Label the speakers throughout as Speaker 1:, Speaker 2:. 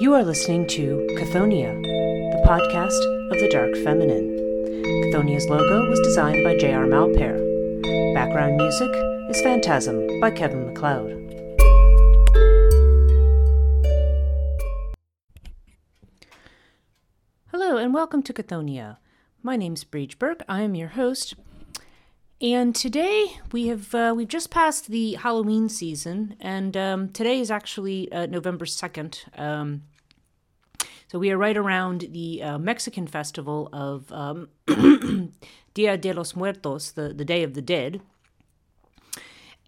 Speaker 1: You are listening to Chthoniya, the podcast of the Dark Feminine. Chthoniya's logo was designed by J.R. Malpair. Background music is Phantasm by Kevin MacLeod. Hello and welcome to Chthoniya. My name's Breege Burke. I am your host. And today we have uh, we've just passed the Halloween season, and um, today is actually uh, November second. Um, so we are right around the uh, Mexican festival of um, Dia de los Muertos, the the Day of the Dead.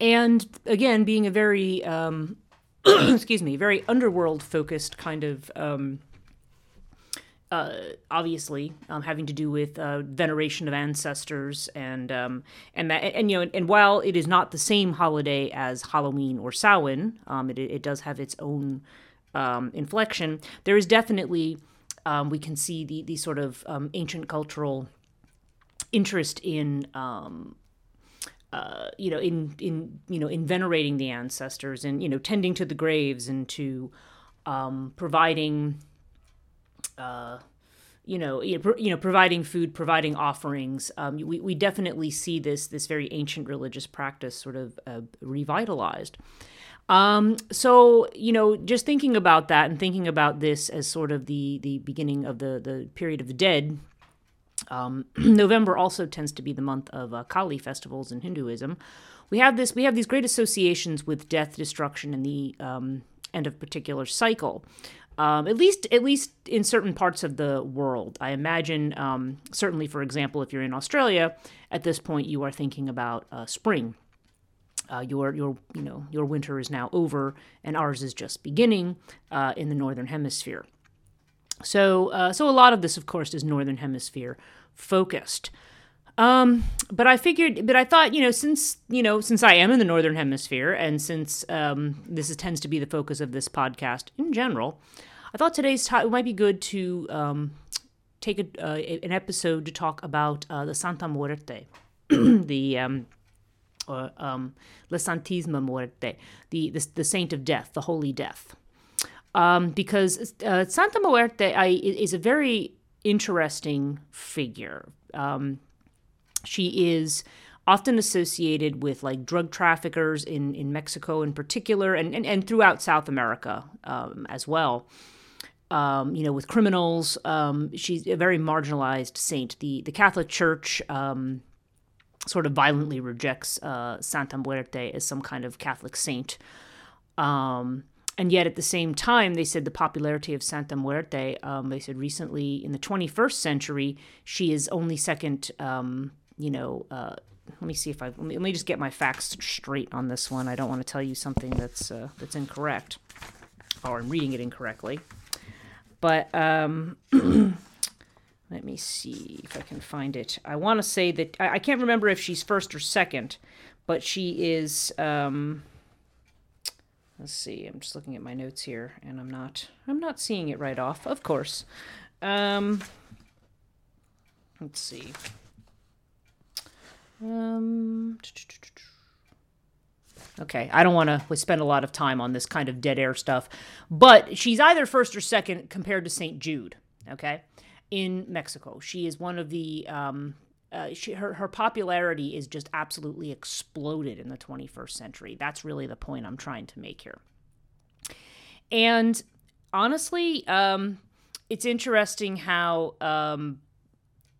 Speaker 1: And again, being a very um, excuse me, very underworld focused kind of um, uh, obviously um, having to do with uh, veneration of ancestors and um, and that and you know and while it is not the same holiday as Halloween or Samhain, um, it it does have its own um, inflection. There is definitely um, we can see the the sort of um, ancient cultural interest in. Uh, you know, in in you know, in venerating the ancestors and you know, tending to the graves and to providing uh, you know, you know, providing food, providing offerings. Um, we, we definitely see this this very ancient religious practice sort of uh, revitalized. Um, so you know, just thinking about that and thinking about this as sort of the the beginning of the the period of the dead. Um, November also tends to be the month of uh, Kali festivals in Hinduism. We have this we have these great associations with death, destruction, and the um, end of particular cycle. Um, at least at least in certain parts of the world. I imagine, um, certainly, for example, if you're in Australia, at this point you are thinking about uh, spring. Uh, your your you know your winter is now over, and ours is just beginning uh, in the northern hemisphere. So uh, so a lot of this, of course, is northern hemisphere focused. Um, but I figured, but I thought, you know, since you know, since I am in the northern hemisphere, and since um, this is, tends to be the focus of this podcast in general, I thought today's time it might be good to um, take a, uh, an episode to talk about uh, the Santa Muerte, the um, or um, La Santisima Muerte, the, the the saint of death, the holy death, um, because uh, Santa Muerte I, is a very interesting figure. Um, she is often associated with like drug traffickers in, in Mexico in particular and, and, and throughout South America um, as well um, you know, with criminals. Um, she's a very marginalized saint. The the Catholic Church um, sort of violently rejects uh, Santa Muerte as some kind of Catholic saint. Um, and yet, at the same time, they said the popularity of Santa Muerte. Um, they said recently, in the 21st century, she is only second. Um, you know, uh, let me see if I let me, let me, just get my facts straight on this one. I don't want to tell you something that's uh, that's incorrect, or I'm reading it incorrectly. But um, let me see if I can find it. I want to say that I, I, can't remember if she's first or second, but she is. Um, let's see. I'm just looking at my notes here, and I'm not. I'm not seeing it right off. Of course. Um, let's see. Um. Okay, I don't want to spend a lot of time on this kind of dead air stuff, but she's either first or second compared to St. Jude, okay, in Mexico. She is one of the, um, uh, she, her, her popularity is just absolutely exploded in the 21st century. That's really the point I'm trying to make here. And honestly, um, it's interesting how, um,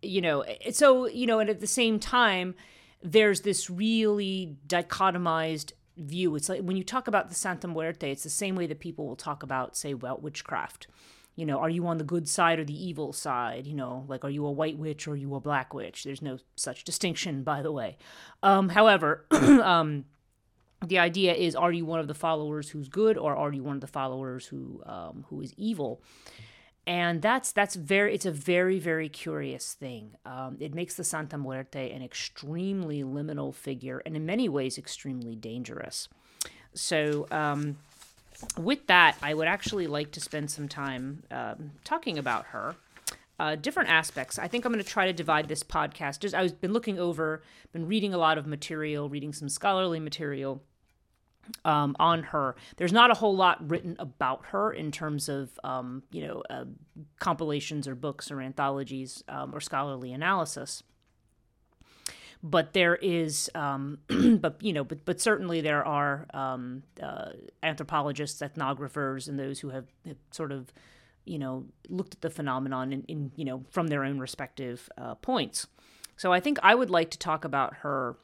Speaker 1: you know, so, you know, and at the same time, there's this really dichotomized view. It's like when you talk about the Santa Muerte, it's the same way that people will talk about, say, well, witchcraft. You know, are you on the good side or the evil side? You know, like, are you a white witch or are you a black witch? There's no such distinction, by the way. Um, however, um, the idea is, are you one of the followers who's good or are you one of the followers who um, who is evil? And that's that's very it's a very very curious thing. Um, it makes the santa muerte an extremely liminal figure and in many ways extremely dangerous. So um, with that i would actually like to spend some time um, talking about her. Uh, different aspects. I think i'm going to try to divide this podcast. Just i've been looking over been reading a lot of material reading some scholarly material um, on her. There's not a whole lot written about her in terms of um, you know uh, compilations or books or anthologies um, or scholarly analysis. But there is, um, but you know, but but certainly there are um, uh, anthropologists, ethnographers, and those who have, have, sort of, you know, looked at the phenomenon in, in you know from their own respective uh, points. So I think I would like to talk about her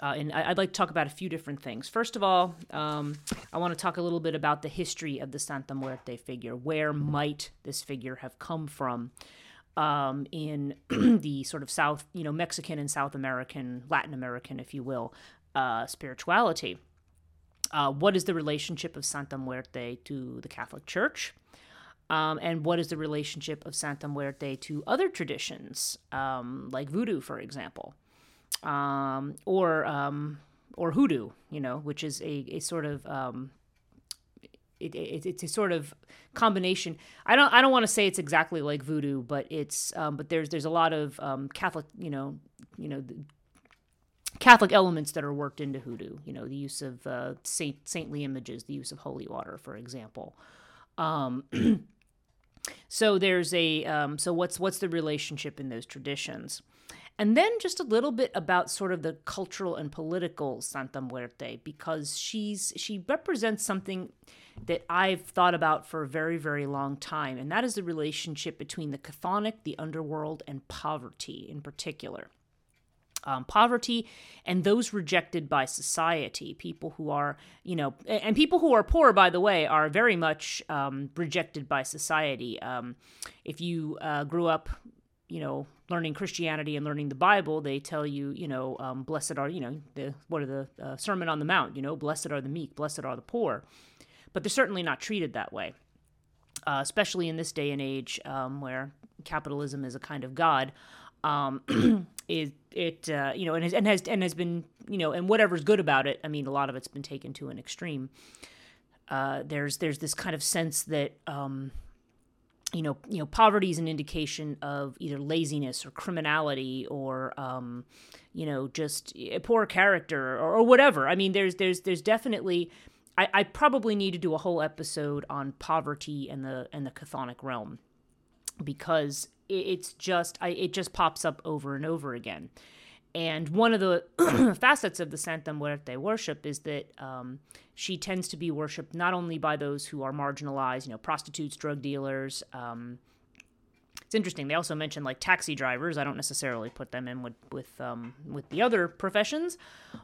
Speaker 1: uh, and I'd like to talk about a few different things. First of all, um, I want to talk a little bit about the history of the Santa Muerte figure. Where might this figure have come from um, in the sort of South, you know, Mexican and South American, Latin American, if you will, uh, spirituality? Uh, what is the relationship of Santa Muerte to the Catholic Church? Um, and what is the relationship of Santa Muerte to other traditions, um, like voodoo, for example? Um, or um, or hoodoo, you know, which is a, a sort of um, it, it, it's a sort of combination. I don't I don't want to say it's exactly like voodoo, but it's um, but there's there's a lot of um, Catholic, you know, you know. Catholic elements that are worked into hoodoo, you know, the use of uh, saint, saintly images, the use of holy water, for example. Um, so there's a um, so what's what's the relationship in those traditions? And then just a little bit about sort of the cultural and political Santa Muerte because she's she represents something that I've thought about for a very very long time and that is the relationship between the chthonic, the underworld and poverty in particular. Um, poverty and those rejected by society, people who are, you know, and people who are poor, by the way, are very much um, rejected by society. Um, if you uh, grew up, you know, learning Christianity and learning the Bible, they tell you, you know, um, blessed are, you know, the what are the uh, Sermon on the Mount, you know, blessed are the meek, blessed are the poor, but they're certainly not treated that way, uh, especially in this day and age um, where capitalism is a kind of god. Um, it it uh, you know and has, and has and has been you know and whatever's good about it, I mean, a lot of it's been taken to an extreme. Uh, there's there's this kind of sense that um, you know, you know, poverty is an indication of either laziness or criminality or, um, you know, just a poor character or, or, whatever. I mean, there's there's there's definitely. I, I probably need to do a whole episode on poverty and the and the chthonic realm because it's just I, it just pops up over and over again. And one of the facets of the Santa Muerte worship is that um, she tends to be worshipped not only by those who are marginalized, you know, prostitutes, drug dealers. Um, it's interesting. They also mention like taxi drivers. I don't necessarily put them in with with um, with the other professions,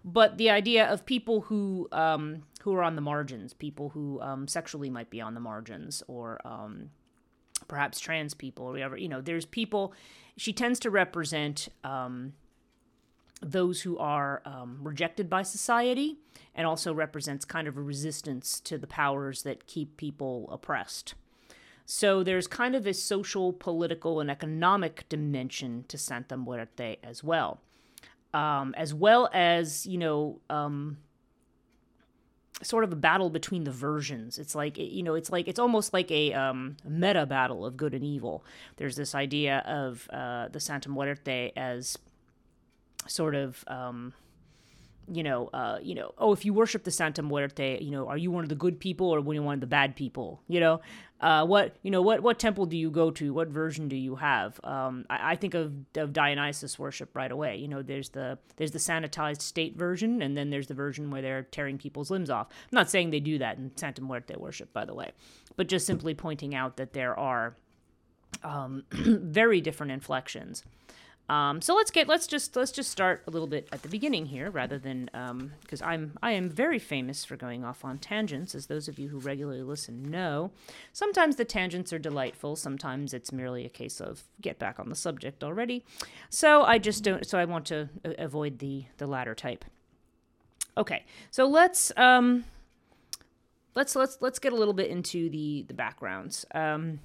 Speaker 1: but the idea of people who um, who are on the margins, people who um, sexually might be on the margins, or um, perhaps trans people, or whatever. You know, there's people. She tends to represent um, those who are um, rejected by society and also represents kind of a resistance to the powers that keep people oppressed. So there's kind of a social, political, and economic dimension to Santa Muerte as well, um, as well as you know, um, sort of a battle between the versions. It's like you know, it's like it's almost like a um, meta battle of good and evil. There's this idea of uh, the Santa Muerte as sort of um, you know, uh, you know, oh, if you worship the Santa Muerte, you know, are you one of the good people or one of the bad people? You know, uh, what you know, what what temple do you go to? What version do you have? Um, I, I, think of, of Dionysus worship right away. You know, there's the there's the sanitized state version, and then there's the version where they're tearing people's limbs off. I'm not saying they do that in Santa Muerte worship, by the way, but just simply pointing out that there are um, very different inflections. Um, so let's get let's just let's just start a little bit at the beginning here, rather than because um, I'm I am very famous for going off on tangents, as those of you who regularly listen know. Sometimes the tangents are delightful. Sometimes it's merely a case of get back on the subject already. So I just don't. So I want to avoid the the latter type. Okay, so let's um, let's let's let's get a little bit into the the backgrounds. Um,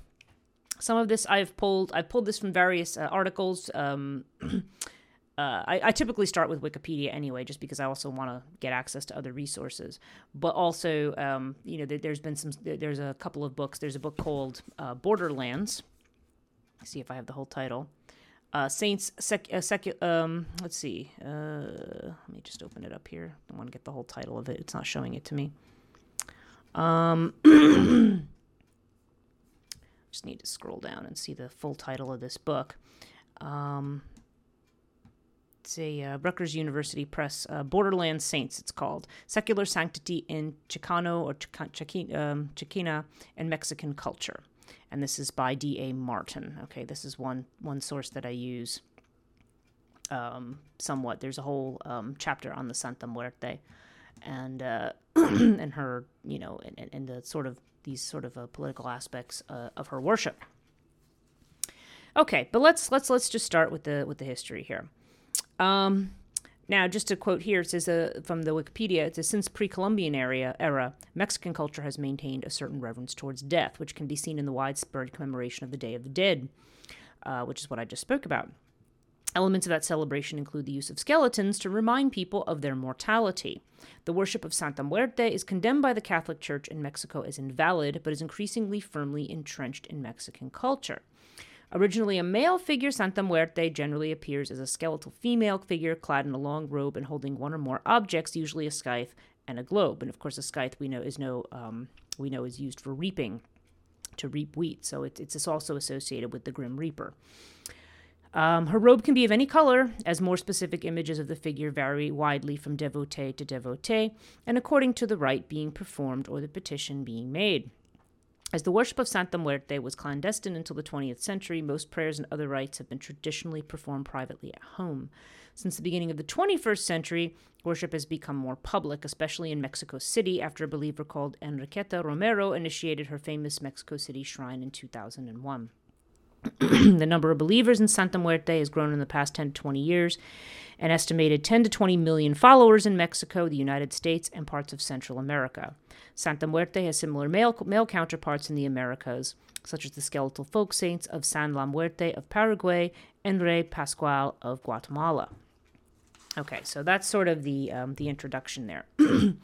Speaker 1: some of this I've pulled. I've pulled this from various uh, articles. Um, uh, I, I, typically start with Wikipedia anyway, just because I also want to get access to other resources. But also, um, you know, there, has been some. There's a couple of books. There's a book called uh, Borderlands. Let's see if I have the whole title. uh, saints, sec, uh, secu- um, let's see. Uh, let me just open it up here. I want to get the whole title of it. It's not showing it to me. Um, just need to scroll down and see the full title of this book. Um, it's a uh, Rutgers University Press, uh, Borderland Saints, it's called. Secular Sanctity in Chicano or Chica- um, Chicana and Mexican Culture. And this is by D.A. Martin. Okay, this is one, one source that I use um, somewhat. There's a whole um, chapter on the Santa Muerte and, uh, and her, you know, and, and the sort of these sort of uh, political aspects uh, of her worship. Okay, but let's let's let's just start with the with the history here. Um, now, just to quote here, it says uh, from the Wikipedia, it says since pre-Columbian era, era, Mexican culture has maintained a certain reverence towards death, which can be seen in the widespread commemoration of the Day of the Dead, uh, which is what I just spoke about. Elements of that celebration include the use of skeletons to remind people of their mortality. The worship of Santa Muerte is condemned by the Catholic Church in Mexico as invalid, but is increasingly firmly entrenched in Mexican culture. Originally a male figure, Santa Muerte generally appears as a skeletal female figure clad in a long robe and holding one or more objects, usually a scythe and a globe. And of course, a scythe we know is no um, we know is used for reaping, to reap wheat. So it, it's also associated with the Grim Reaper. Um, her robe can be of any color, as more specific images of the figure vary widely from devotee to devotee, and according to the rite being performed or the petition being made. As the worship of Santa Muerte was clandestine until the 20th century, most prayers and other rites have been traditionally performed privately at home. Since the beginning of the 21st century, worship has become more public, especially in Mexico City, after a believer called Enriqueta Romero initiated her famous Mexico City shrine in 2001. the number of believers in Santa Muerte has grown in the past 10 to 20 years. An estimated 10 to 20 million followers in Mexico, the United States, and parts of Central America. Santa Muerte has similar male, male counterparts in the Americas, such as the skeletal folk saints of San La Muerte of Paraguay and Rey Pascual of Guatemala. Okay, so that's sort of the um, the introduction there.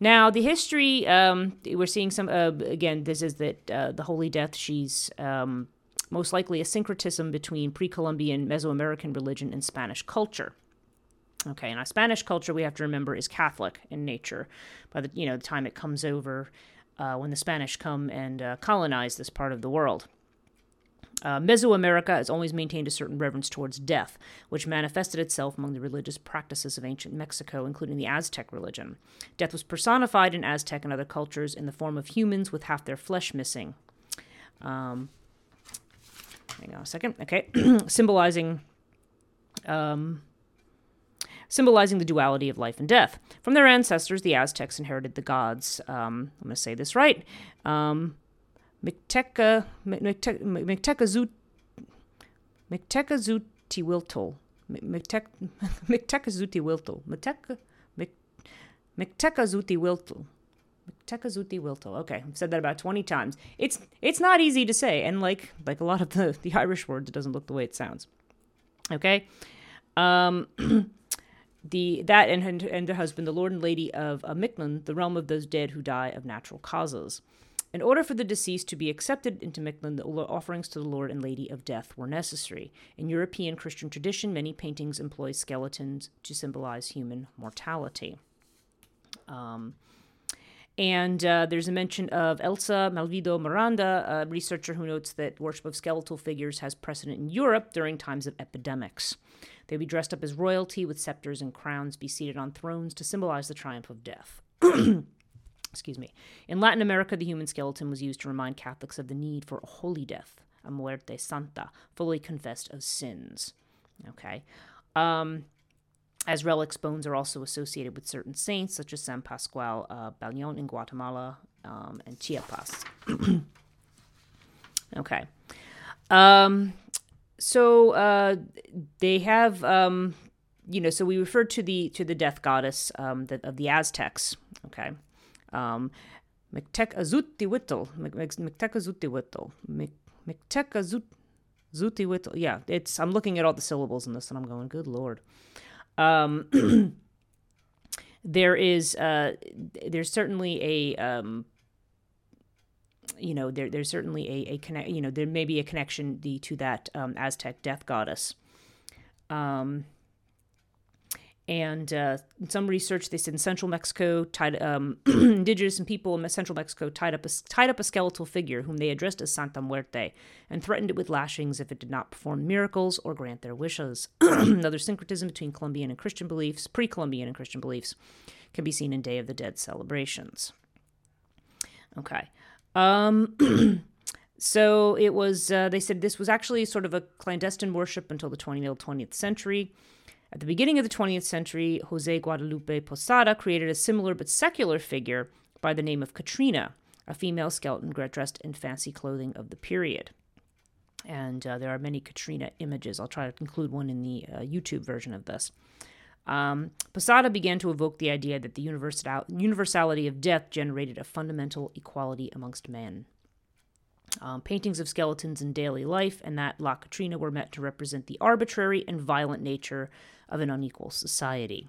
Speaker 1: now, the history um, we're seeing some uh, again. This is that uh, the Holy Death. She's um, most likely a syncretism between pre Columbian Mesoamerican religion and Spanish culture. Okay, now Spanish culture we have to remember is Catholic in nature. By the you know the time it comes over, uh, when the Spanish come and uh, colonize this part of the world. Uh, Mesoamerica has always maintained a certain reverence towards death, which manifested itself among the religious practices of ancient Mexico, including the Aztec religion. Death was personified in Aztec and other cultures in the form of humans with half their flesh missing. Um, hang on a second. Okay, symbolizing. Um, symbolizing the duality of life and death. From their ancestors, the Aztecs inherited the gods. Um, I'm going to say this right. Um, Micteca, Micteca, Micteca, Micteca Zutiwiltol. Micteca Zutiwiltol. Micteca Micteca Zutiwiltol. Wilto. Okay, I've said that about 20 times. It's it's not easy to say, and like like a lot of the, the Irish words, it doesn't look the way it sounds. Okay? Um the that and and their husband, the Lord and Lady of uh, Mictlan, the realm of those dead who die of natural causes. In order for the deceased to be accepted into Mictlan, the offerings to the Lord and Lady of Death were necessary. In European Christian tradition, many paintings employ skeletons to symbolize human mortality. Um, and uh, there's a mention of Elsa Malvido Miranda, a researcher who notes that worship of skeletal figures has precedent in Europe during times of epidemics. They'd be dressed up as royalty with scepters and crowns, be seated on thrones to symbolize the triumph of death. Excuse me. In Latin America, the human skeleton was used to remind Catholics of the need for a holy death, a muerte santa, fully confessed of sins. Okay. Um, as relics, bones are also associated with certain saints, such as San Pascual uh, Balañon in Guatemala um, and Chiapas. okay. Um, so uh, they have, um, you know, so we refer to the to the death goddess um, the, of the Aztecs. Okay. Um, Mictecazutehuitl. Mictecazutehuitl. Mictecazutehuitl. Yeah, it's. I'm looking at all the syllables in this, and I'm going, good lord. Um, there is uh, there's certainly a um, you know, there, there's certainly a, a connect, you know, there may be a connection the, to that um, Aztec death goddess. Um, and uh, some research, they said in central Mexico, tied, um, indigenous people in central Mexico tied up a, tied up a skeletal figure whom they addressed as Santa Muerte and threatened it with lashings if it did not perform miracles or grant their wishes. Another syncretism between Colombian and Christian beliefs, pre-Columbian and Christian beliefs, can be seen in Day of the Dead celebrations. Okay. Um, so it was, uh, they said this was actually sort of a clandestine worship until the 20th, 20th century. At the beginning of the 20th century, Jose Guadalupe Posada created a similar but secular figure by the name of Catrina, a female skeleton dressed in fancy clothing of the period. And uh, there are many Catrina images. I'll try to include one in the uh, YouTube version of this. Um, Posada began to evoke the idea that the universal- universality of death generated a fundamental equality amongst men. Um, paintings of skeletons in daily life and that La Catrina were meant to represent the arbitrary and violent nature of an unequal society.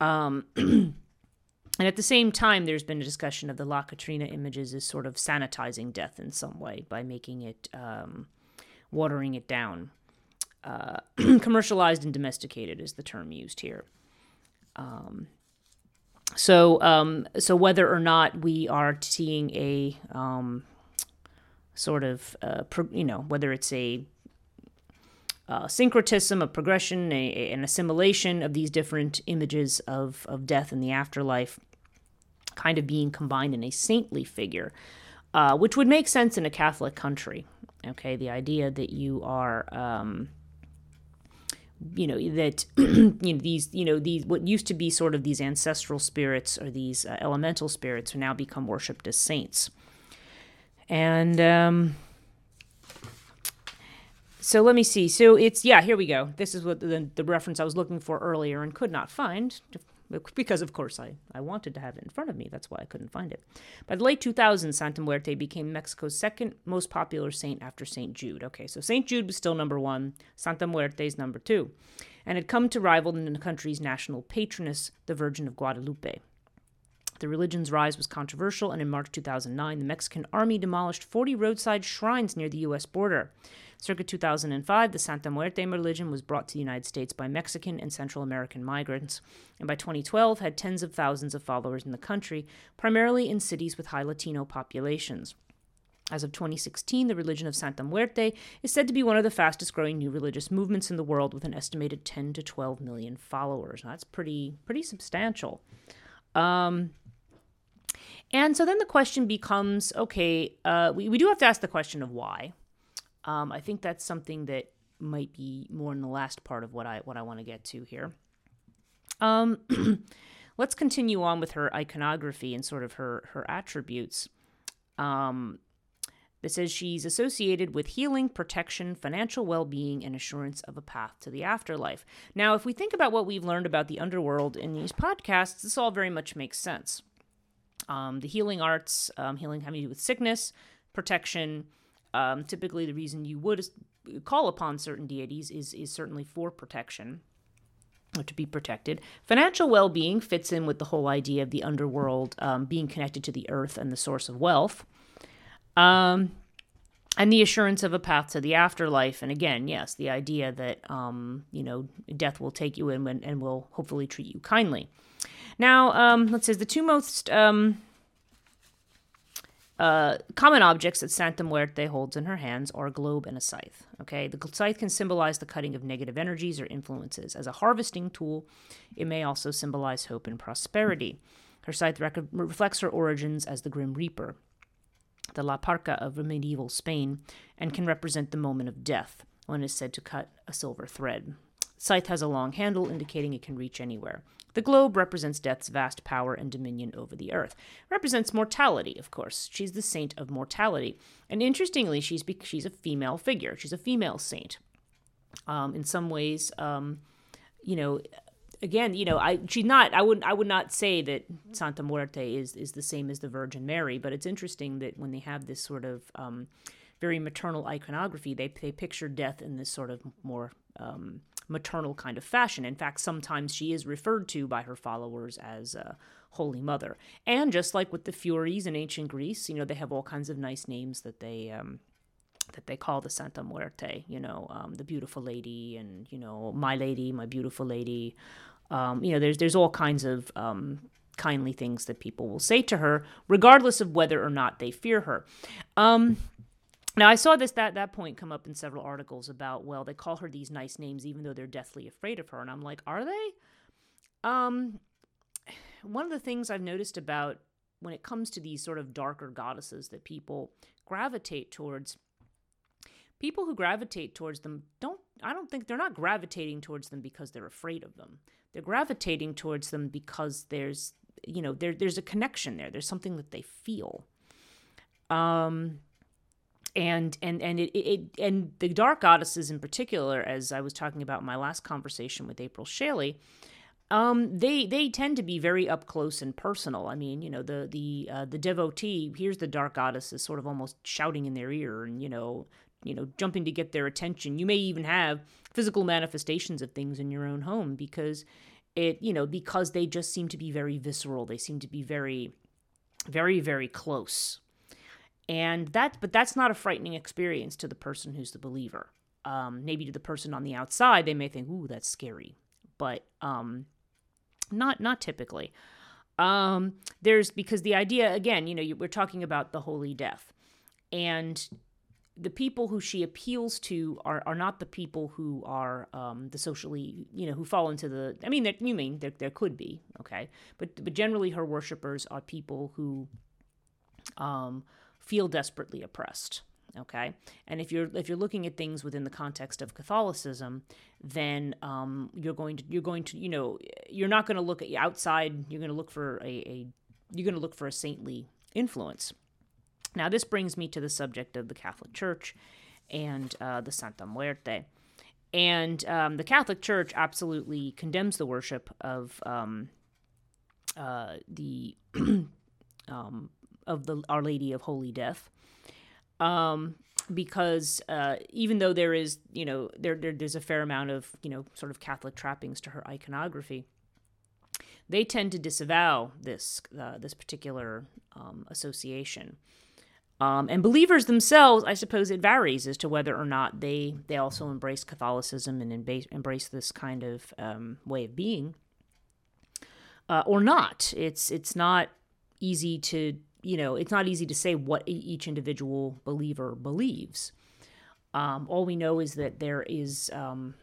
Speaker 1: Um, and at the same time, there's been a discussion of the La Catrina images as sort of sanitizing death in some way by making it, um, watering it down. Uh, commercialized and domesticated is the term used here. Um, so, um, so whether or not we are seeing a um, sort of, uh, pro- you know, whether it's a uh, syncretism, a progression, a, a, an assimilation of these different images of, of death and the afterlife kind of being combined in a saintly figure, uh, which would make sense in a Catholic country. Okay, the idea that you are, um, you know, that you know these, you know, these what used to be sort of these ancestral spirits or these uh, elemental spirits who now become worshipped as saints, and um, so let me see. So it's yeah, here we go. This is what the, the reference I was looking for earlier and could not find because of course I, I wanted to have it in front of me. That's why I couldn't find it. By the late 2000s, Santa Muerte became Mexico's second most popular saint after St. Jude. Okay, so St. Jude was still number one, Santa Muerte is number two, and had come to rival the country's national patroness, the Virgin of Guadalupe. The religion's rise was controversial, and in March 2009, the Mexican army demolished 40 roadside shrines near the U.S. border. Circa 2005, the Santa Muerte religion was brought to the United States by Mexican and Central American migrants, and by 2012 had tens of thousands of followers in the country, primarily in cities with high Latino populations. As of 2016, the religion of Santa Muerte is said to be one of the fastest growing new religious movements in the world with an estimated 10 to 12 million followers. That's pretty pretty substantial. Um, and so then the question becomes okay, uh, we, we do have to ask the question of why. Um, I think that's something that might be more in the last part of what I what I want to get to here. Um, let's continue on with her iconography and sort of her her attributes. Um, it says she's associated with healing, protection, financial well being, and assurance of a path to the afterlife. Now, if we think about what we've learned about the underworld in these podcasts, this all very much makes sense. Um, the healing arts, um, healing having to do with sickness, protection, um, typically, the reason you would call upon certain deities is is certainly for protection or to be protected. Financial well being fits in with the whole idea of the underworld um, being connected to the earth and the source of wealth. Um, and the assurance of a path to the afterlife. And again, yes, the idea that, um, you know, death will take you in and, and will hopefully treat you kindly. Now, um, let's say the two most um, uh, common objects that Santa Muerte holds in her hands are a globe and a scythe. Okay, the scythe can symbolize the cutting of negative energies or influences. As a harvesting tool, it may also symbolize hope and prosperity. Her scythe rec- reflects her origins as the Grim Reaper, the La Parca of medieval Spain, and can represent the moment of death, when it is said to cut a silver thread. Scythe has a long handle, indicating it can reach anywhere. The globe represents death's vast power and dominion over the earth. Represents mortality, of course. She's the saint of mortality. And interestingly, she's she's a female figure. She's a female saint. Um, in some ways, um, you know, again, you know, I she's not. I would I would not say that Santa Muerte is is the same as the Virgin Mary, but it's interesting that when they have this sort of um, very maternal iconography, they they picture death in this sort of more um, maternal kind of fashion. In fact, sometimes she is referred to by her followers as uh, Holy Mother. And just like with the Furies in ancient Greece, you know, they have all kinds of nice names that they. Um, that they call the Santa Muerte, you know, um, the beautiful lady, and you know, my lady, my beautiful lady. Um, you know, there's there's all kinds of um, kindly things that people will say to her, regardless of whether or not they fear her. Um, now, I saw this that that point come up in several articles about well, they call her these nice names even though they're deathly afraid of her, and I'm like, are they? Um, one of the things I've noticed about when it comes to these sort of darker goddesses that people gravitate towards, people who gravitate towards them don't. I don't think they're not gravitating towards them because they're afraid of them. They're gravitating towards them because there's you know there there's a connection there. There's something that they feel. Um and and and it, it and the dark goddesses in particular, as I was talking about in my last conversation with April Shaley, um, they they tend to be very up close and personal. I mean, you know, the the uh, the devotee hears the dark goddess is sort of almost shouting in their ear, and you know, you know, jumping to get their attention. You may even have physical manifestations of things in your own home because it, you know, because they just seem to be very visceral. They seem to be very, very, very close and that but that's not a frightening experience to the person who's the believer. Um, maybe to the person on the outside they may think ooh that's scary. But um, not not typically. Um, there's because the idea again you know you, we're talking about the holy death. And the people who she appeals to are, are not the people who are um, the socially, you know, who fall into the. I mean, there, you mean there, there could be, okay, but but generally her worshippers are people who um, feel desperately oppressed okay? And if you're if you're looking at things within the context of catholicism then um, you're going to you're going to you know you're not going to look at outside you're going to look for a, a you're going to look for a saintly influence. Now this brings me to the subject of the catholic church and uh, the santa muerte. And um, the catholic church absolutely condemns the worship of um, uh, the um, of the Our Lady of Holy Death. Um, because uh, even though there is, you know, there, there there's a fair amount of, you know, sort of Catholic trappings to her iconography, they tend to disavow this uh, this particular um, association. Um, and believers themselves, I suppose it varies as to whether or not they they also embrace Catholicism and embrace, embrace this kind of um, way of being, uh, or not. It's it's not easy to you know, it's not easy to say what each individual believer believes. Um, all we know is that there is, um,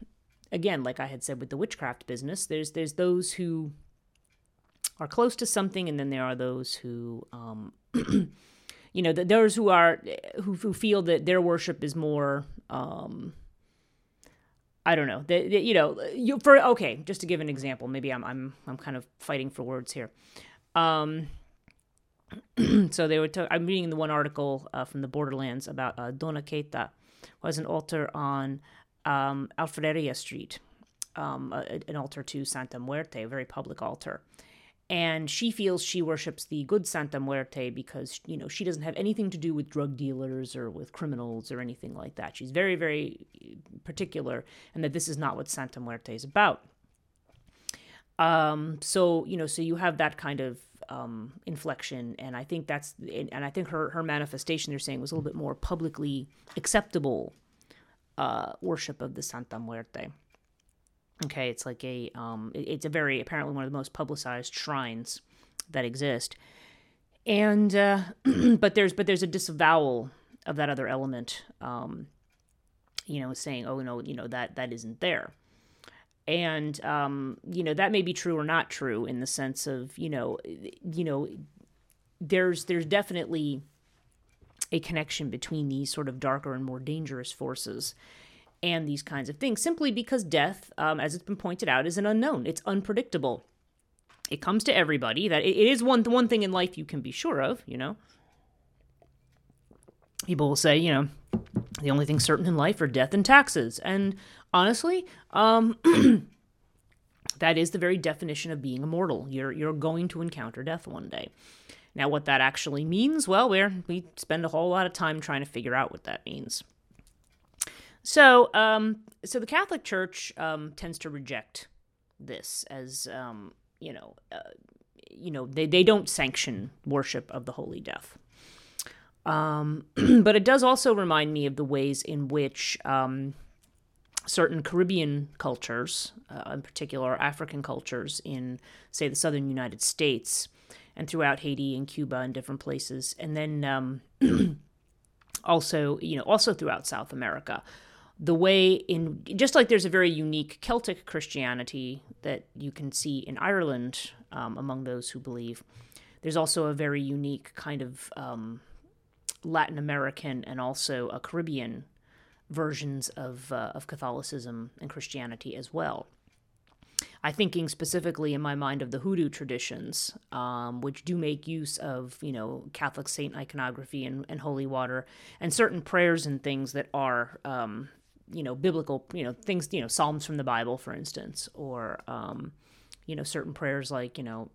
Speaker 1: again, like I had said with the witchcraft business, there's there's those who are close to something, and then there are those who, um, you know, those who are who, who feel that their worship is more. Um, I don't know. That you know, you, for okay, just to give an example, maybe I'm I'm I'm kind of fighting for words here. Um, so they were. I'm reading the one article uh, from the Borderlands about uh, Doña Queta, was an altar on um, Street, um, a, an altar to Santa Muerte, a very public altar. And she feels she worships the good Santa Muerte because you know she doesn't have anything to do with drug dealers or with criminals or anything like that. She's very, very particular, and that this is not what Santa Muerte is about. Um, so you know, so you have that kind of um, inflection, and I think that's and I think her her manifestation they're saying was a little bit more publicly acceptable uh, worship of the Santa Muerte. Okay, it's like a um, it's a very apparently one of the most publicized shrines that exist, and uh, but there's but there's a disavowal of that other element. Um, you know, saying, oh no, you know that that isn't there and um, you know that may be true or not true in the sense of you know you know there's there's definitely a connection between these sort of darker and more dangerous forces and these kinds of things simply because death um, as it's been pointed out is an unknown. It's unpredictable. It comes to everybody that it is one one thing in life you can be sure of you know. People will say you know the only thing certain in life are death and taxes. And honestly, um, that is the very definition of being immortal. You're you're going to encounter death one day. Now, what that actually means, well, we we spend a whole lot of time trying to figure out what that means. So, um, so the Catholic Church um, tends to reject this as um, you know, uh, you know, they they don't sanction worship of the Holy Death. Um, but it does also remind me of the ways in which um, certain Caribbean cultures, uh, in particular African cultures in, say, the southern United States and throughout Haiti and Cuba and different places, and then um, also, you know, also throughout South America, the way in just like there's a very unique Celtic Christianity that you can see in Ireland um, among those who believe. There's also a very unique kind of um, Latin American and also a Caribbean versions of uh, of Catholicism and Christianity as well. I'm thinking specifically in my mind of the Hoodoo traditions, um, which do make use of you know Catholic saint iconography and, and holy water and certain prayers and things that are um, you know biblical you know things you know psalms from the bible for instance or um you know certain prayers like you know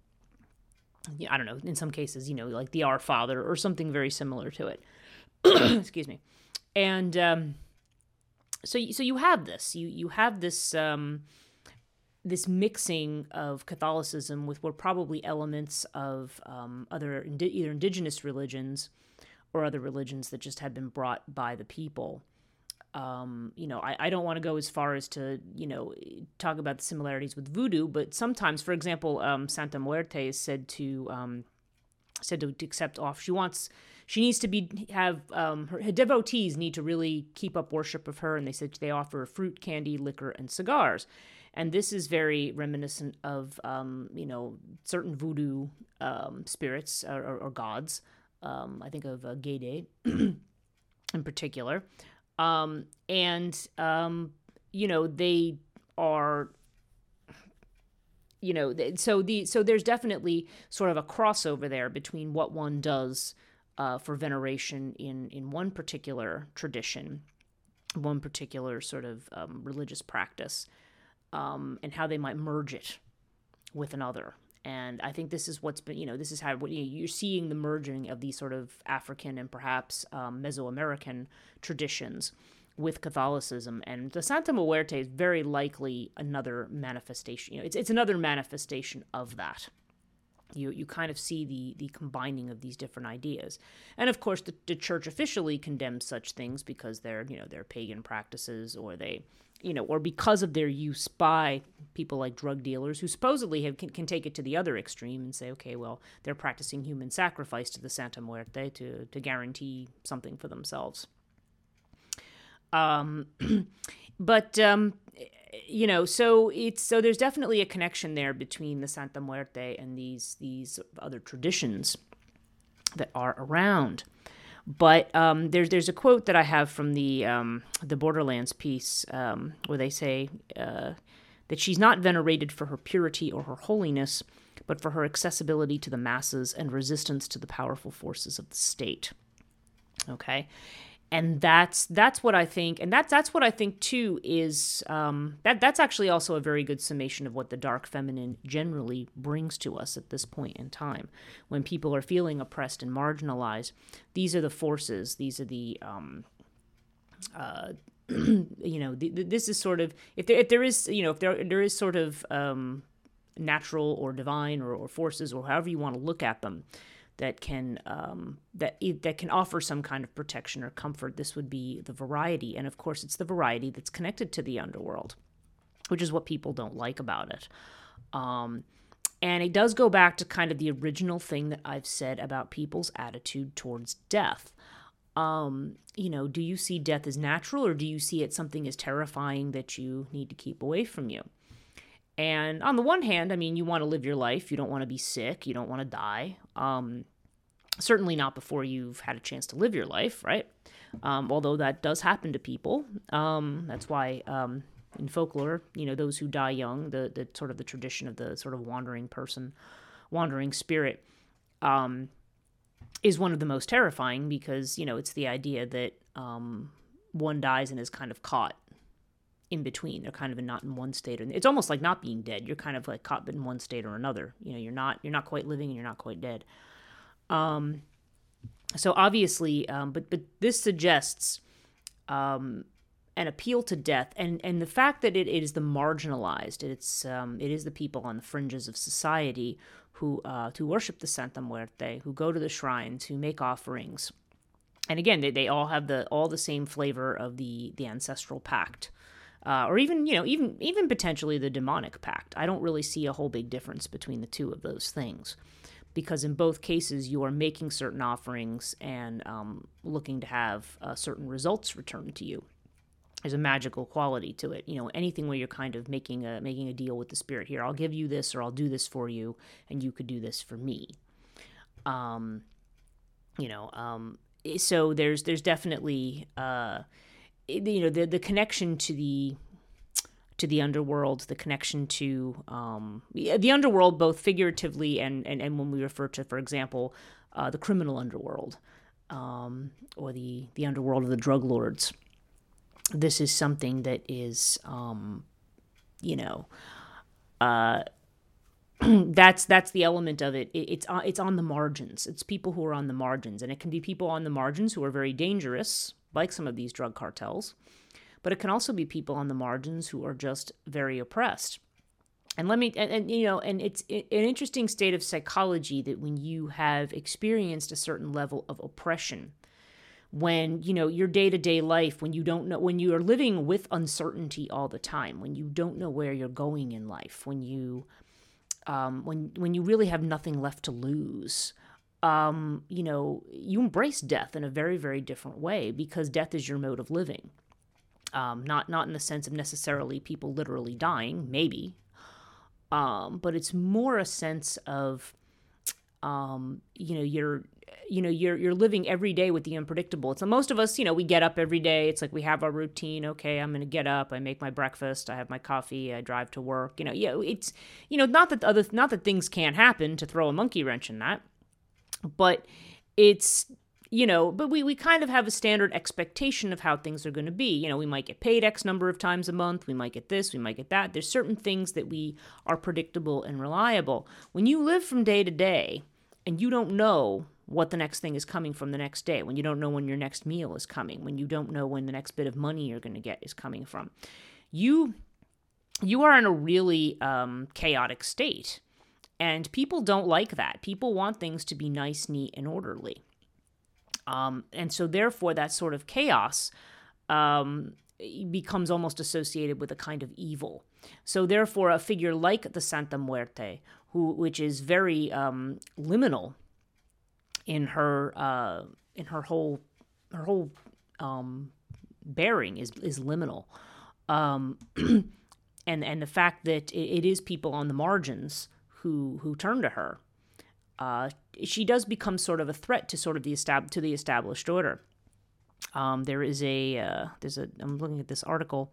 Speaker 1: i don't know in some cases you know like the our father or something very similar to it excuse me and um so so you have this you you have this um this mixing of Catholicism with what probably elements of um, other indi- either indigenous religions or other religions that just had been brought by the people um, you know, I, I don't want to go as far as to, you know, talk about the similarities with voodoo, but sometimes, for example, um, Santa Muerte is said to um, said to, to, accept off. She wants, she needs to be have um, her, her, devotees need to really keep up worship of her, and they said they offer fruit, candy, liquor, and cigars. And this is very reminiscent of, um, you know, certain voodoo um, spirits or, or, or gods. Um, I think of uh, Gede in particular. Um, and, um, you know, they are you know so the so there's definitely sort of a crossover there between what one does uh, for veneration in in one particular tradition one particular sort of um, religious practice um, and how they might merge it with another and I think this is what's been, you know, this is how you know, you're seeing the merging of these sort of African and perhaps um, Mesoamerican traditions with Catholicism. And the Santa Muerte is very likely another manifestation. You know, it's it's another manifestation of that. You you kind of see the the combining of these different ideas, and of course the, the church officially condemns such things because they're you know they're pagan practices or they you know, or because of their use by people like drug dealers who supposedly have, can, can take it to the other extreme and say, okay, well, they're practicing human sacrifice to the Santa Muerte to, to guarantee something for themselves. Um, but, um, you know, so it's so there's definitely a connection there between the Santa Muerte and these these other traditions that are around. But um, there's there's a quote that I have from the um, the Borderlands piece um, where they say uh, that she's not venerated for her purity or her holiness, but for her accessibility to the masses and resistance to the powerful forces of the state. Okay, and that's that's what I think, and that's that's what I think too is um, that that's actually also a very good summation of what the dark feminine generally brings to us at this point in time, when people are feeling oppressed and marginalized. These are the forces. These are the um, uh, you know, the, the, this is sort of if there if there is you know if there there is sort of um, natural or divine or, or forces or however you want to look at them that can um, that that can offer some kind of protection or comfort. This would be the variety, and of course, it's the variety that's connected to the underworld, which is what people don't like about it. Um, and it does go back to kind of the original thing that I've said about people's attitude towards death. Um, you know, do you see death as natural, or do you see it something as terrifying that you need to keep away from you? And on the one hand, I mean, you want to live your life. You don't want to be sick. You don't want to die. Um, certainly not before you've had a chance to live your life, right? Um, although that does happen to people. Um, that's why um, in folklore, you know, those who die young, the, the sort of the tradition of the sort of wandering person, wandering spirit, um, is one of the most terrifying because, you know, it's the idea that um, one dies and is kind of caught in between. They're kind of not in one state, it's almost like not being dead. You're kind of like caught in one state or another. You know, you're not you're not quite living and you're not quite dead. Um, so obviously, um, but but this suggests, um, and appeal to death and and the fact that it, it is the marginalized it's um, it is the people on the fringes of society who uh, who worship the Santa Muerte who go to the shrines who make offerings and again they, they all have the all the same flavor of the the ancestral pact uh, or even you know even even potentially the demonic pact I don't really see a whole big difference between the two of those things because in both cases you are making certain offerings and um, looking to have uh, certain results returned to you there's a magical quality to it. You know, anything where you're kind of making a making a deal with the spirit here. I'll give you this or I'll do this for you and you could do this for me. Um you know, um so there's there's definitely uh you know the the connection to the to the underworld, the connection to um, the underworld, both figuratively and, and, and when we refer to, for example, uh, the criminal underworld um, or the, the underworld of the drug lords this is something that is, um, you know, uh, that's that's the element of it. it. It's uh, it's on the margins. It's people who are on the margins, and it can be people on the margins who are very dangerous, like some of these drug cartels. But it can also be people on the margins who are just very oppressed. And let me, and, and you know, and it's an interesting state of psychology that when you have experienced a certain level of oppression, when you know your day-to-day life when you don't know when you are living with uncertainty all the time when you don't know where you're going in life when you um, when when you really have nothing left to lose um, you know you embrace death in a very very different way because death is your mode of living. Um, not not in the sense of necessarily people literally dying maybe. Um, but it's more a sense of um, you know you're you know you're you're living every day with the unpredictable. So most of us you know we get up every day. It's like we have our routine. Okay i'm to get up. I make my breakfast. I have my coffee. I drive to work. You know yeah it's you know not that other not that things can't happen to throw a monkey wrench in that but it's you know but we, we kind of have a standard expectation of how things are going to be you know we might get paid x number of times a month we might get this we might get that there's certain things that we are predictable and reliable when you live from day to day and you don't know what the next thing is coming from the next day, when you don't know when your next meal is coming, when you don't know when the next bit of money you're going to get is coming from. You you are in a really um, chaotic state. And people don't like that. People want things to be nice, neat, and orderly. Um, and so, therefore, that sort of chaos um, becomes almost associated with a kind of evil. So, therefore, a figure like the Santa Muerte, who, which is very um, liminal in her uh, in her whole her whole um, bearing is is liminal, um, and and the fact that it, it is people on the margins who who turn to her, uh, she does become sort of a threat to sort of the estab- to the established order. Um, there is a uh, there's a I'm looking at this article.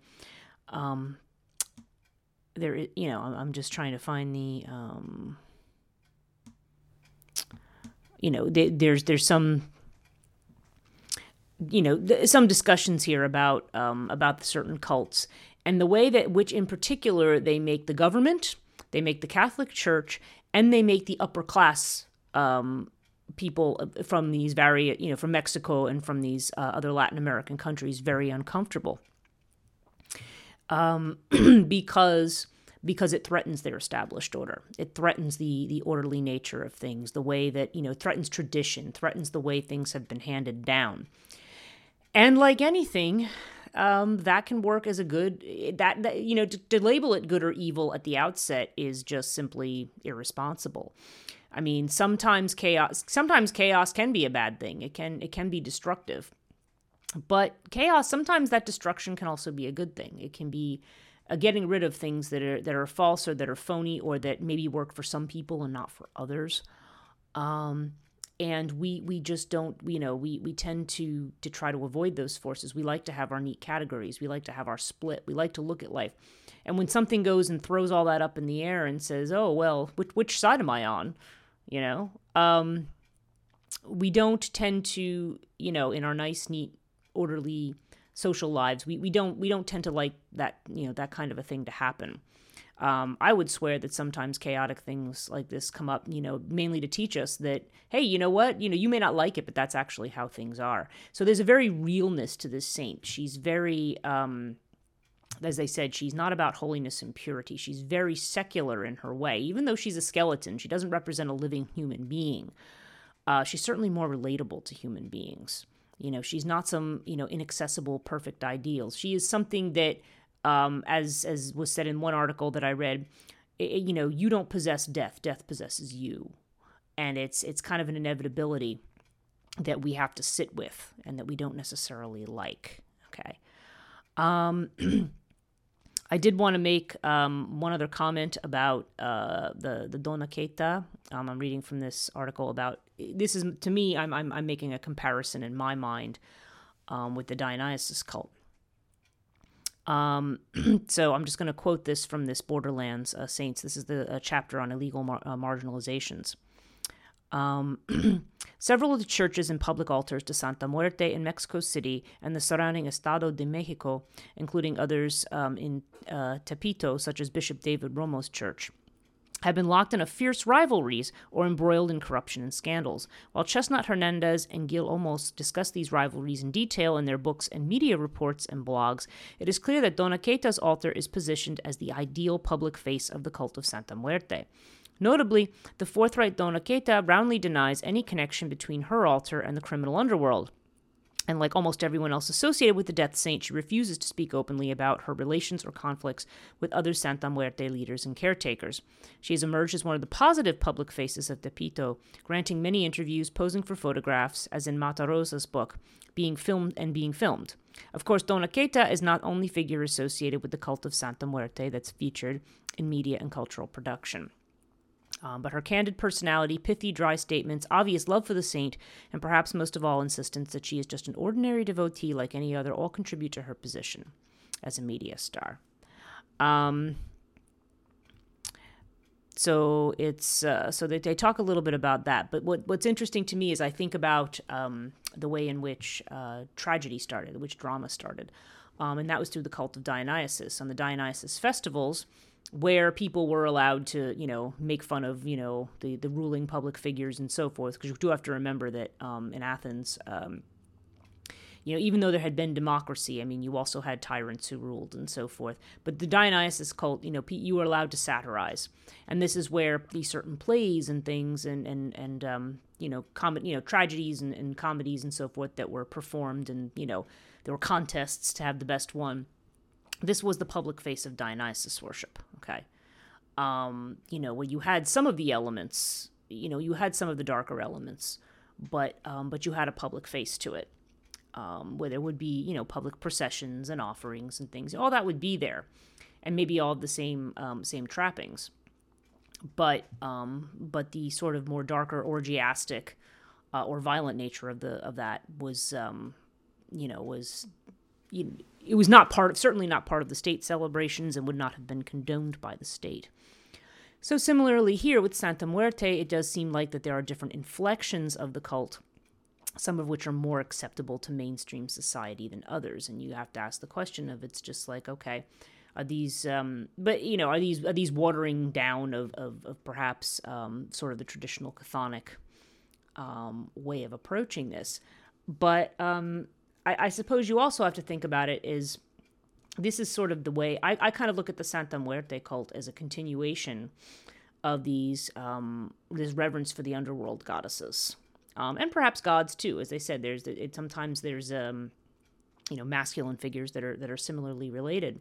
Speaker 1: Um, there, you know, I'm just trying to find the um, you know, there's there's some you know some discussions here about um, about the certain cults and the way that which in particular they make the government, they make the Catholic Church, and they make the upper class um, people uh, from these various you know from Mexico and from these uh, other Latin American countries very uncomfortable um, because because it threatens their established order. It threatens the the orderly nature of things, the way that, you know, threatens tradition, threatens the way things have been handed down. And like anything, um, that can work as a good that, that you know to, to label it good or evil at the outset is just simply irresponsible. I mean, sometimes chaos sometimes chaos can be a bad thing. It can it can be destructive. But chaos sometimes that destruction can also be a good thing. It can be uh, getting rid of things that are that are false or that are phony or that maybe work for some people and not for others. Um, and we we just don't you know we we tend to to try to avoid those forces we like to have our neat categories we like to have our split we like to look at life and when something goes and throws all that up in the air and says oh well which, which side am i on you know um we don't tend to you know in our nice neat orderly social lives. We, we don't we don't tend to like that you know that kind of a thing to happen. Um, I would swear that sometimes chaotic things like this come up, you know, mainly to teach us that, hey, you know what? You know, you may not like it, but that's actually how things are. So there's a very realness to this saint. She's very, um, as they said, she's not about holiness and purity. She's very secular in her way. Even though she's a skeleton, she doesn't represent a living human being. Uh, she's certainly more relatable to human beings. You know, she's not some, you know, inaccessible, perfect ideal. She is something that um, as as was said in one article that I read, it, you know, you don't possess death; death possesses you, and it's it's kind of an inevitability that we have to sit with and that we don't necessarily like. Okay. Um, I did want to make um, one other comment about uh, the the Doña Queta. Um, I'm reading from this article about this is to me. I'm I'm, I'm making a comparison in my mind um, with the Dionysus cult. Um, so I'm just going to quote this from this Borderlands uh, Saints. This is the chapter on illegal mar- uh, marginalizations. Um, several of the churches and public altars to Santa Muerte in Mexico City and the surrounding Estado de Mexico, including others um, in uh, Tepito, such as Bishop David Romo's church, have been locked in a fierce rivalries or embroiled in corruption and scandals. While Chesnut Hernandez and Gil Olmos discuss these rivalries in detail in their books and media reports and blogs, it is clear that Doña Queta's altar is positioned as the ideal public face of the cult of Santa Muerte. Notably, the forthright Dona Keita roundly denies any connection between her altar and the criminal underworld. And like almost everyone else associated with the death saint, she refuses to speak openly about her relations or conflicts with other Santa Muerte leaders and caretakers. She has emerged as one of the positive public faces of Tepito, granting many interviews, posing for photographs, as in Mata Rosa's book, being filmed and being filmed. Of course, Doña Queta is not only figure associated with the cult of Santa Muerte that's featured in media and cultural production. Um, but her candid personality, pithy, dry statements, obvious love for the saint, and perhaps most of all, insistence that she is just an ordinary devotee like any other, all contribute to her position as a media star. Um, so it's uh, so they, they talk a little bit about that. But what what's interesting to me is I think about um, the way in which uh, tragedy started, which drama started, um, and that was through the cult of Dionysus. On the Dionysus festivals, where people were allowed to, you know, make fun of, you know, the, the ruling public figures and so forth. Because you do have to remember that um, in Athens, um, you know, even though there had been democracy, I mean, you also had tyrants who ruled and so forth. But the Dionysus cult, you know, you were allowed to satirize, and this is where these certain plays and things and and and um, you know, com- you know, tragedies and, and comedies and so forth that were performed, and you know, there were contests to have the best one this was the public face of Dionysus worship. Okay, um, you know where you had some of the elements, you know, you had some of the darker elements, but um, but you had a public face to it, um, where there would be you know public processions and offerings and things. All that would be there, and maybe all the same um, same trappings, but um, but the sort of more darker orgiastic uh, or violent nature of the of that was um, you know was it was not part of, certainly not part of the state celebrations and would not have been condoned by the state. So similarly here with Santa Muerte, it does seem like that there are different inflections of the cult, some of which are more acceptable to mainstream society than others. And you have to ask the question of it's just like, okay, are these um, but you know, are these are these watering down of, of, of perhaps um, sort of the traditional Chthonic um, way of approaching this? But um, I, I suppose you also have to think about it is this is sort of the way I, I kind of look at the Santa Muerte cult as a continuation of these um, this reverence for the underworld goddesses, um, and perhaps gods too. As they said, there's it, sometimes there's um, you know masculine figures that are that are similarly related,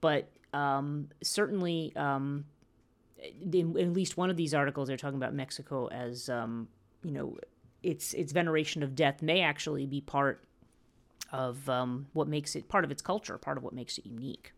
Speaker 1: but um, certainly um, in, in, at least one of these articles they're talking about Mexico as um, you know its its veneration of death may actually be part of um, what makes it part of its culture, part of what makes it unique.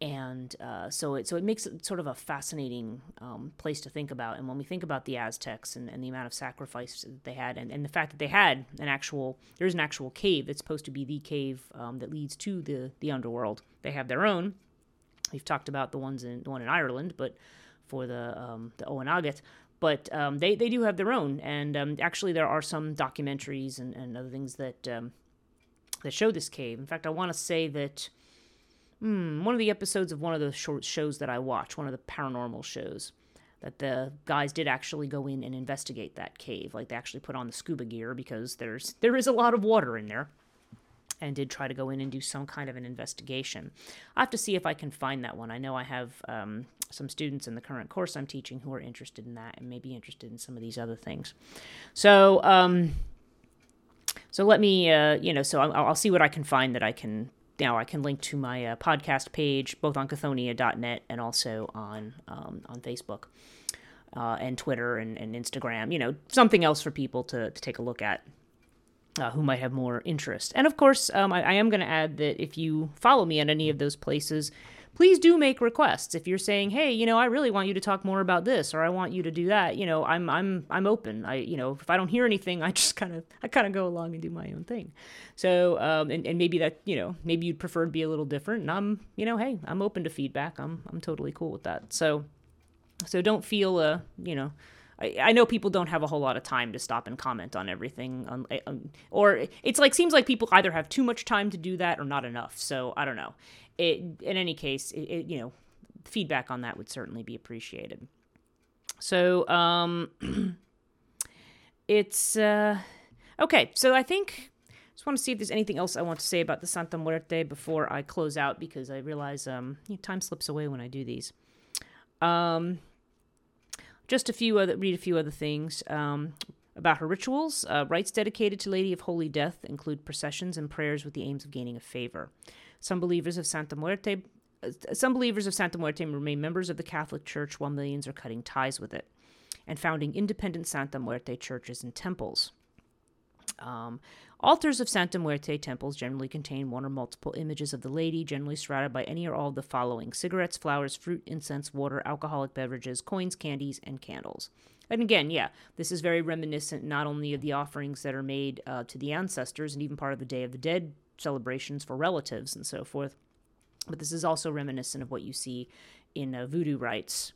Speaker 1: And uh, so it so it makes it sort of a fascinating um, place to think about. And when we think about the Aztecs and, and the amount of sacrifice that they had, and, and the fact that they had an actual there's an actual cave that's supposed to be the cave um, that leads to the the underworld. They have their own. We've talked about the ones in the one in Ireland, but for the um, the Oweynagat, but um, they, they do have their own. And um, actually, there are some documentaries and, and other things that um, that show this cave. In fact, I want to say that hmm, one of the episodes of one of the short shows that I watch, one of the paranormal shows, that the guys did actually go in and investigate that cave. Like they actually put on the scuba gear because there's there is a lot of water in there. And did try to go in and do some kind of an investigation. I have to see if I can find that one. I know I have um, some students in the current course I'm teaching who are interested in that and may be interested in some of these other things. So, um, so let me, uh, you know, so I'll, I'll, see what I can find that I can. Now I can link to my uh, podcast page both on Cathonia.net and also on um, on Facebook uh, and Twitter and, and Instagram. You know, something else for people to, to take a look at. Uh, who might have more interest. And of course, um, I, I, am going to add that if you follow me at any of those places, please do make requests. If you're saying, "Hey, you know, I really want you to talk more about this or I want you to do that," you know, I'm I'm I'm open. I you know, if I don't hear anything, I just kind of I kind of go along and do my own thing. So, um and, and maybe that, you know, maybe you'd prefer to be a little different and I'm, you know, hey, I'm open to feedback. I'm I'm totally cool with that. So so don't feel uh, you know, I, know people don't have a whole lot of time to stop and comment on everything, on, um, or it's like seems like people either have too much time to do that or not enough. So I don't know it, in any case, it, it, you know, feedback on that would certainly be appreciated. So, um, it's uh, okay. So I think just want to see if there's anything else I want to say about the Santa Muerte before I close out because I realize um, you know, time slips away when I do these. Um, just a few other read a few other things. Um, about her rituals, uh, rites dedicated to Lady of Holy Death include processions and prayers with the aims of gaining a favor. Some believers of Santa Muerte uh, some believers of Santa Muerte remain members of the Catholic Church while millions are cutting ties with it and founding independent Santa Muerte churches and temples. Um, altars of Santa Muerte temples generally contain one or multiple images of the lady, generally surrounded by any or all of the following cigarettes, flowers, fruit, incense, water, alcoholic beverages, coins, candies, and candles. And again, yeah, this is very reminiscent not only of the offerings that are made uh, to the ancestors and even part of the Day of the Dead celebrations for relatives and so forth. But this is also reminiscent of what you see in uh, voodoo rites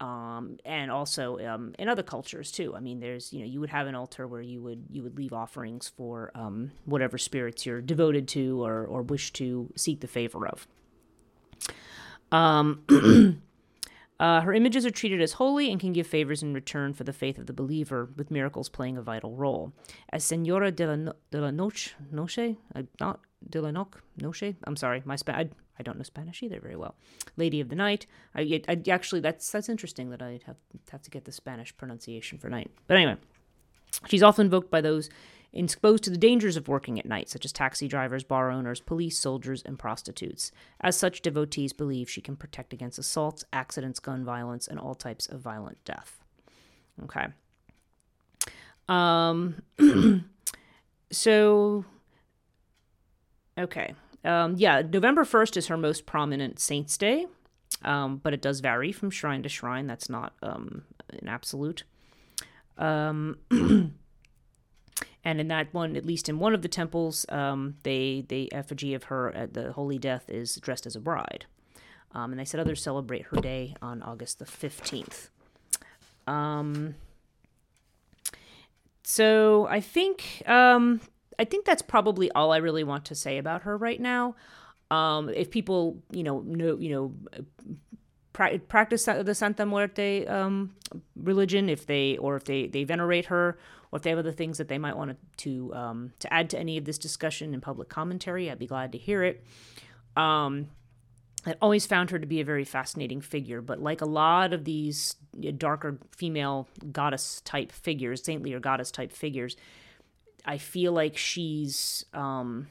Speaker 1: um, and also um, in other cultures too. I mean, there's you know you would have an altar where you would you would leave offerings for um, whatever spirits you're devoted to or or wish to seek the favor of. Um, Uh, her images are treated as holy and can give favors in return for the faith of the believer, with miracles playing a vital role. As Senora de la, no- de la Noche, Noche, uh, not de la Noche, Noche. I'm sorry, my Spa- I, I don't know Spanish either very well. Lady of the Night. I, I actually that's that's interesting that I'd have have to get the Spanish pronunciation for night. But anyway, she's often invoked by those exposed to the dangers of working at night, such as taxi drivers, bar owners, police, soldiers, and prostitutes. As such, devotees believe she can protect against assaults, accidents, gun violence, and all types of violent death. Okay. Um, so, okay. Um, yeah, November 1st is her most prominent Saint's Day, um, but it does vary from shrine to shrine. That's not um, an absolute. Um, and in that one, at least in one of the temples, um, they the effigy of her at the Holy Death is dressed as a bride, um, and they said others celebrate her day on August the fifteenth. Um, so I think um, I think that's probably all I really want to say about her right now. Um, if people, you know, know, you know, pra- practice the Santa Muerte um, religion, if they or if they they venerate her, or if they have other things that they might want to um, to add to any of this discussion in public commentary, I'd be glad to hear it. Um, I always found her to be a very fascinating figure, but like a lot of these darker female goddess type figures, saintly or goddess type figures, I feel like she's, um,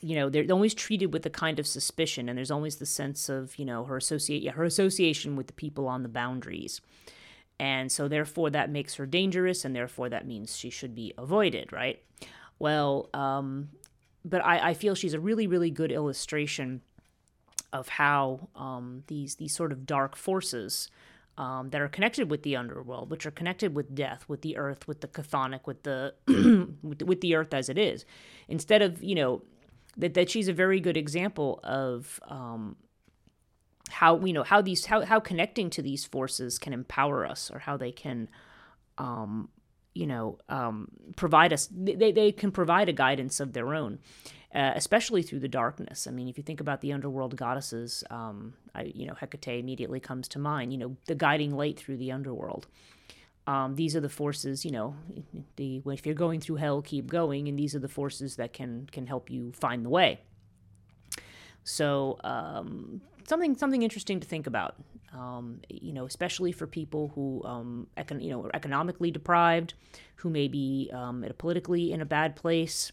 Speaker 1: you know, they're always treated with a kind of suspicion, and there's always the sense of, you know, her associate, her association with the people on the boundaries. And so, therefore, that makes her dangerous, and therefore, that means she should be avoided, right? Well, um, but I, I feel she's a really, really good illustration of how um, these these sort of dark forces um, that are connected with the underworld, which are connected with death, with the earth, with the chthonic, with the with, the earth as it is, instead of you know that that she's a very good example of um, how you know how these how how connecting to these forces can empower us or how they can um you know um provide us they, they can provide a guidance of their own uh, especially through the darkness. I mean, if you think about the underworld goddesses, um, I, you know, Hecate immediately comes to mind. You know, the guiding light through the underworld. Um, these are the forces, you know, the if you're going through hell, keep going, and these are the forces that can can help you find the way. So um, something something interesting to think about. Um, you know, especially for people who um, econ- you know are economically deprived, who may be um, politically in a bad place,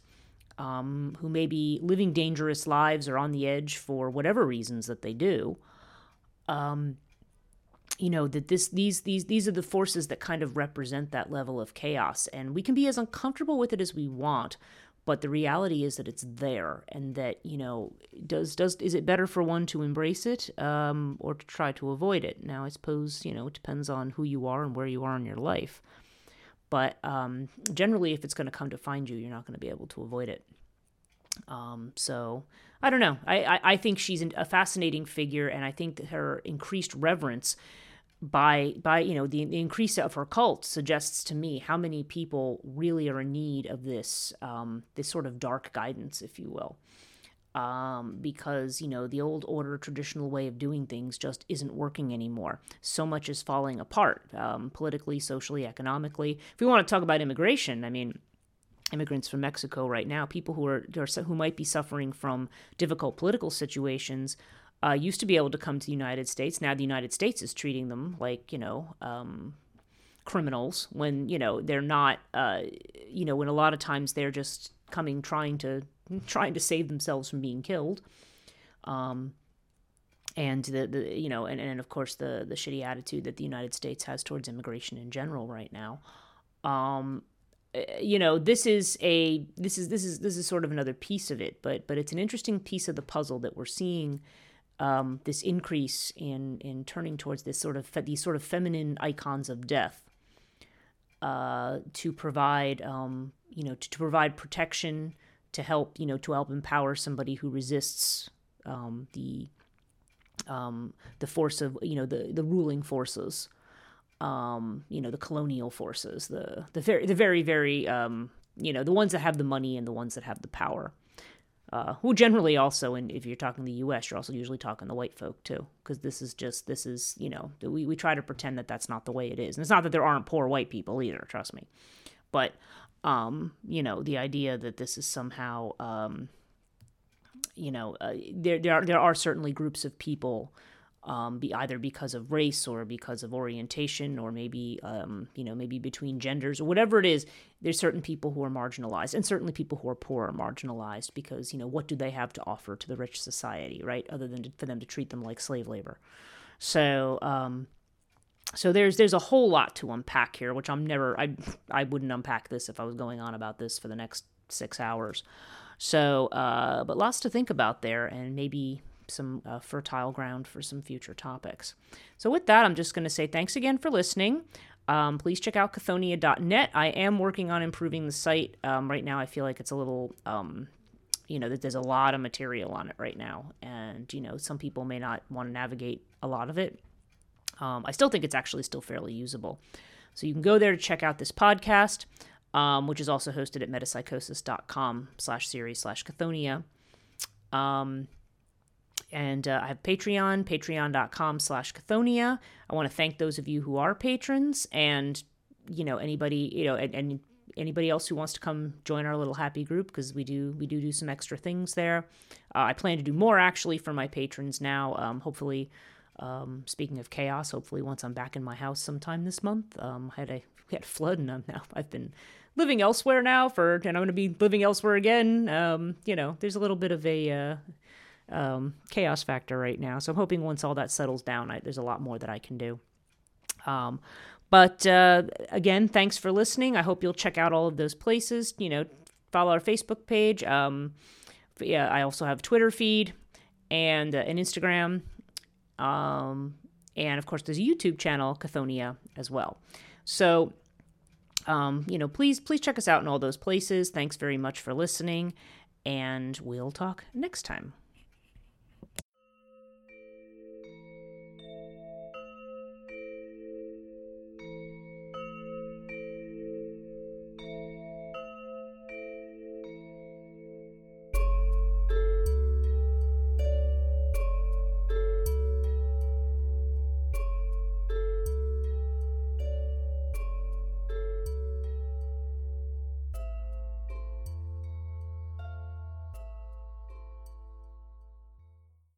Speaker 1: um, who may be living dangerous lives or on the edge for whatever reasons that they do. Um, you know that this these these these are the forces that kind of represent that level of chaos, and we can be as uncomfortable with it as we want but the reality is that it's there and that you know does does is it better for one to embrace it um, or to try to avoid it? Now i suppose you know it depends on who you are and where you are in your life. But um, generally if it's going to come to find you you're not going to be able to avoid it. Um, so i don't know. I, I, I think she's a fascinating figure and i think that her increased reverence by by you know the, the, increase of her cult suggests to me how many people really are in need of this um, this sort of dark guidance, if you will, um, because you know the old order traditional way of doing things just isn't working anymore. So much is falling apart um, politically, socially, economically. If we want to talk about immigration, I mean. Immigrants from Mexico right now, people who are who might be suffering from difficult political situations, uh, used to be able to come to the United States. Now the United States is treating them like, you know, um, criminals when, you know, they're not, uh, you know, when a lot of times they're just coming trying to trying to save themselves from being killed. Um, and the, the you know and, and of course the the shitty attitude that the United States has towards immigration in general right now. Um, eh, you know this is a this is this is this is sort of another piece of it, but but it's an interesting piece of the puzzle that we're seeing um, this increase in in turning towards this sort of fe- these sort of feminine icons of death uh, to provide um, you know to, to, provide protection to help you know to help empower somebody who resists um, the um, the force of you know the the ruling forces um, you know the colonial forces the the very the very very um, you know the ones that have the money and the ones that have the power uh, who generally also, and if you're talking the U.S., you're also usually talking the white folk too, because this is just this is you know we we try to pretend that that's not the way it is, and it's not that there aren't poor white people either. Trust me, but um, you know the idea that this is somehow um, you know uh, there there are there are certainly groups of people um, be either because of race or because of orientation or maybe um, you know maybe between genders or whatever it is there's certain people who are marginalized and certainly people who are poor are marginalized because you know what do they have to offer to the rich society right other than to, for them to treat them like slave labor? So um, so there's there's a whole lot to unpack here which i'm never i i wouldn't unpack this if i was going on about this for the next six hours. So uh, but lots to think about there and maybe some uh, fertile ground for some future topics. So, with that, I'm just going to say thanks again for listening. Um, please check out cathonia.net. I am working on improving the site. Um, right now, I feel like it's a little, um, you know, that there's a lot of material on it right now. And, you know, some people may not want to navigate a lot of it. Um, I still think it's actually still fairly usable. So you can go there to check out this podcast, um, which is also hosted at metapsychosis.com slash series slash cathonia. Um, and uh, I have Patreon, patreon.com slash Cathonia. I want to thank those of you who are patrons and, you know, anybody, you know, and, and anybody else who wants to come join our little happy group because we do we do do some extra things there. Uh, I plan to do more actually for my patrons now. Um, hopefully, um, speaking of chaos, hopefully once I'm back in my house sometime this month. Um, I had a we had a flood and I'm now I've been living elsewhere now for and I'm going to be living elsewhere again. Um, you know, there's a little bit of a uh, um, chaos factor right now. So I'm hoping once all that settles down, I, there's a lot more that I can do. Um, but uh, again, thanks for listening. I hope you'll check out all of those places. You know, follow our Facebook page. Um, yeah, I also have Twitter feed and uh, an Instagram. Um, and of course, there's a YouTube channel, Cathonia, as well. So, um, you know, please, please check us out in all those places. Thanks very much for listening, and we'll talk next time.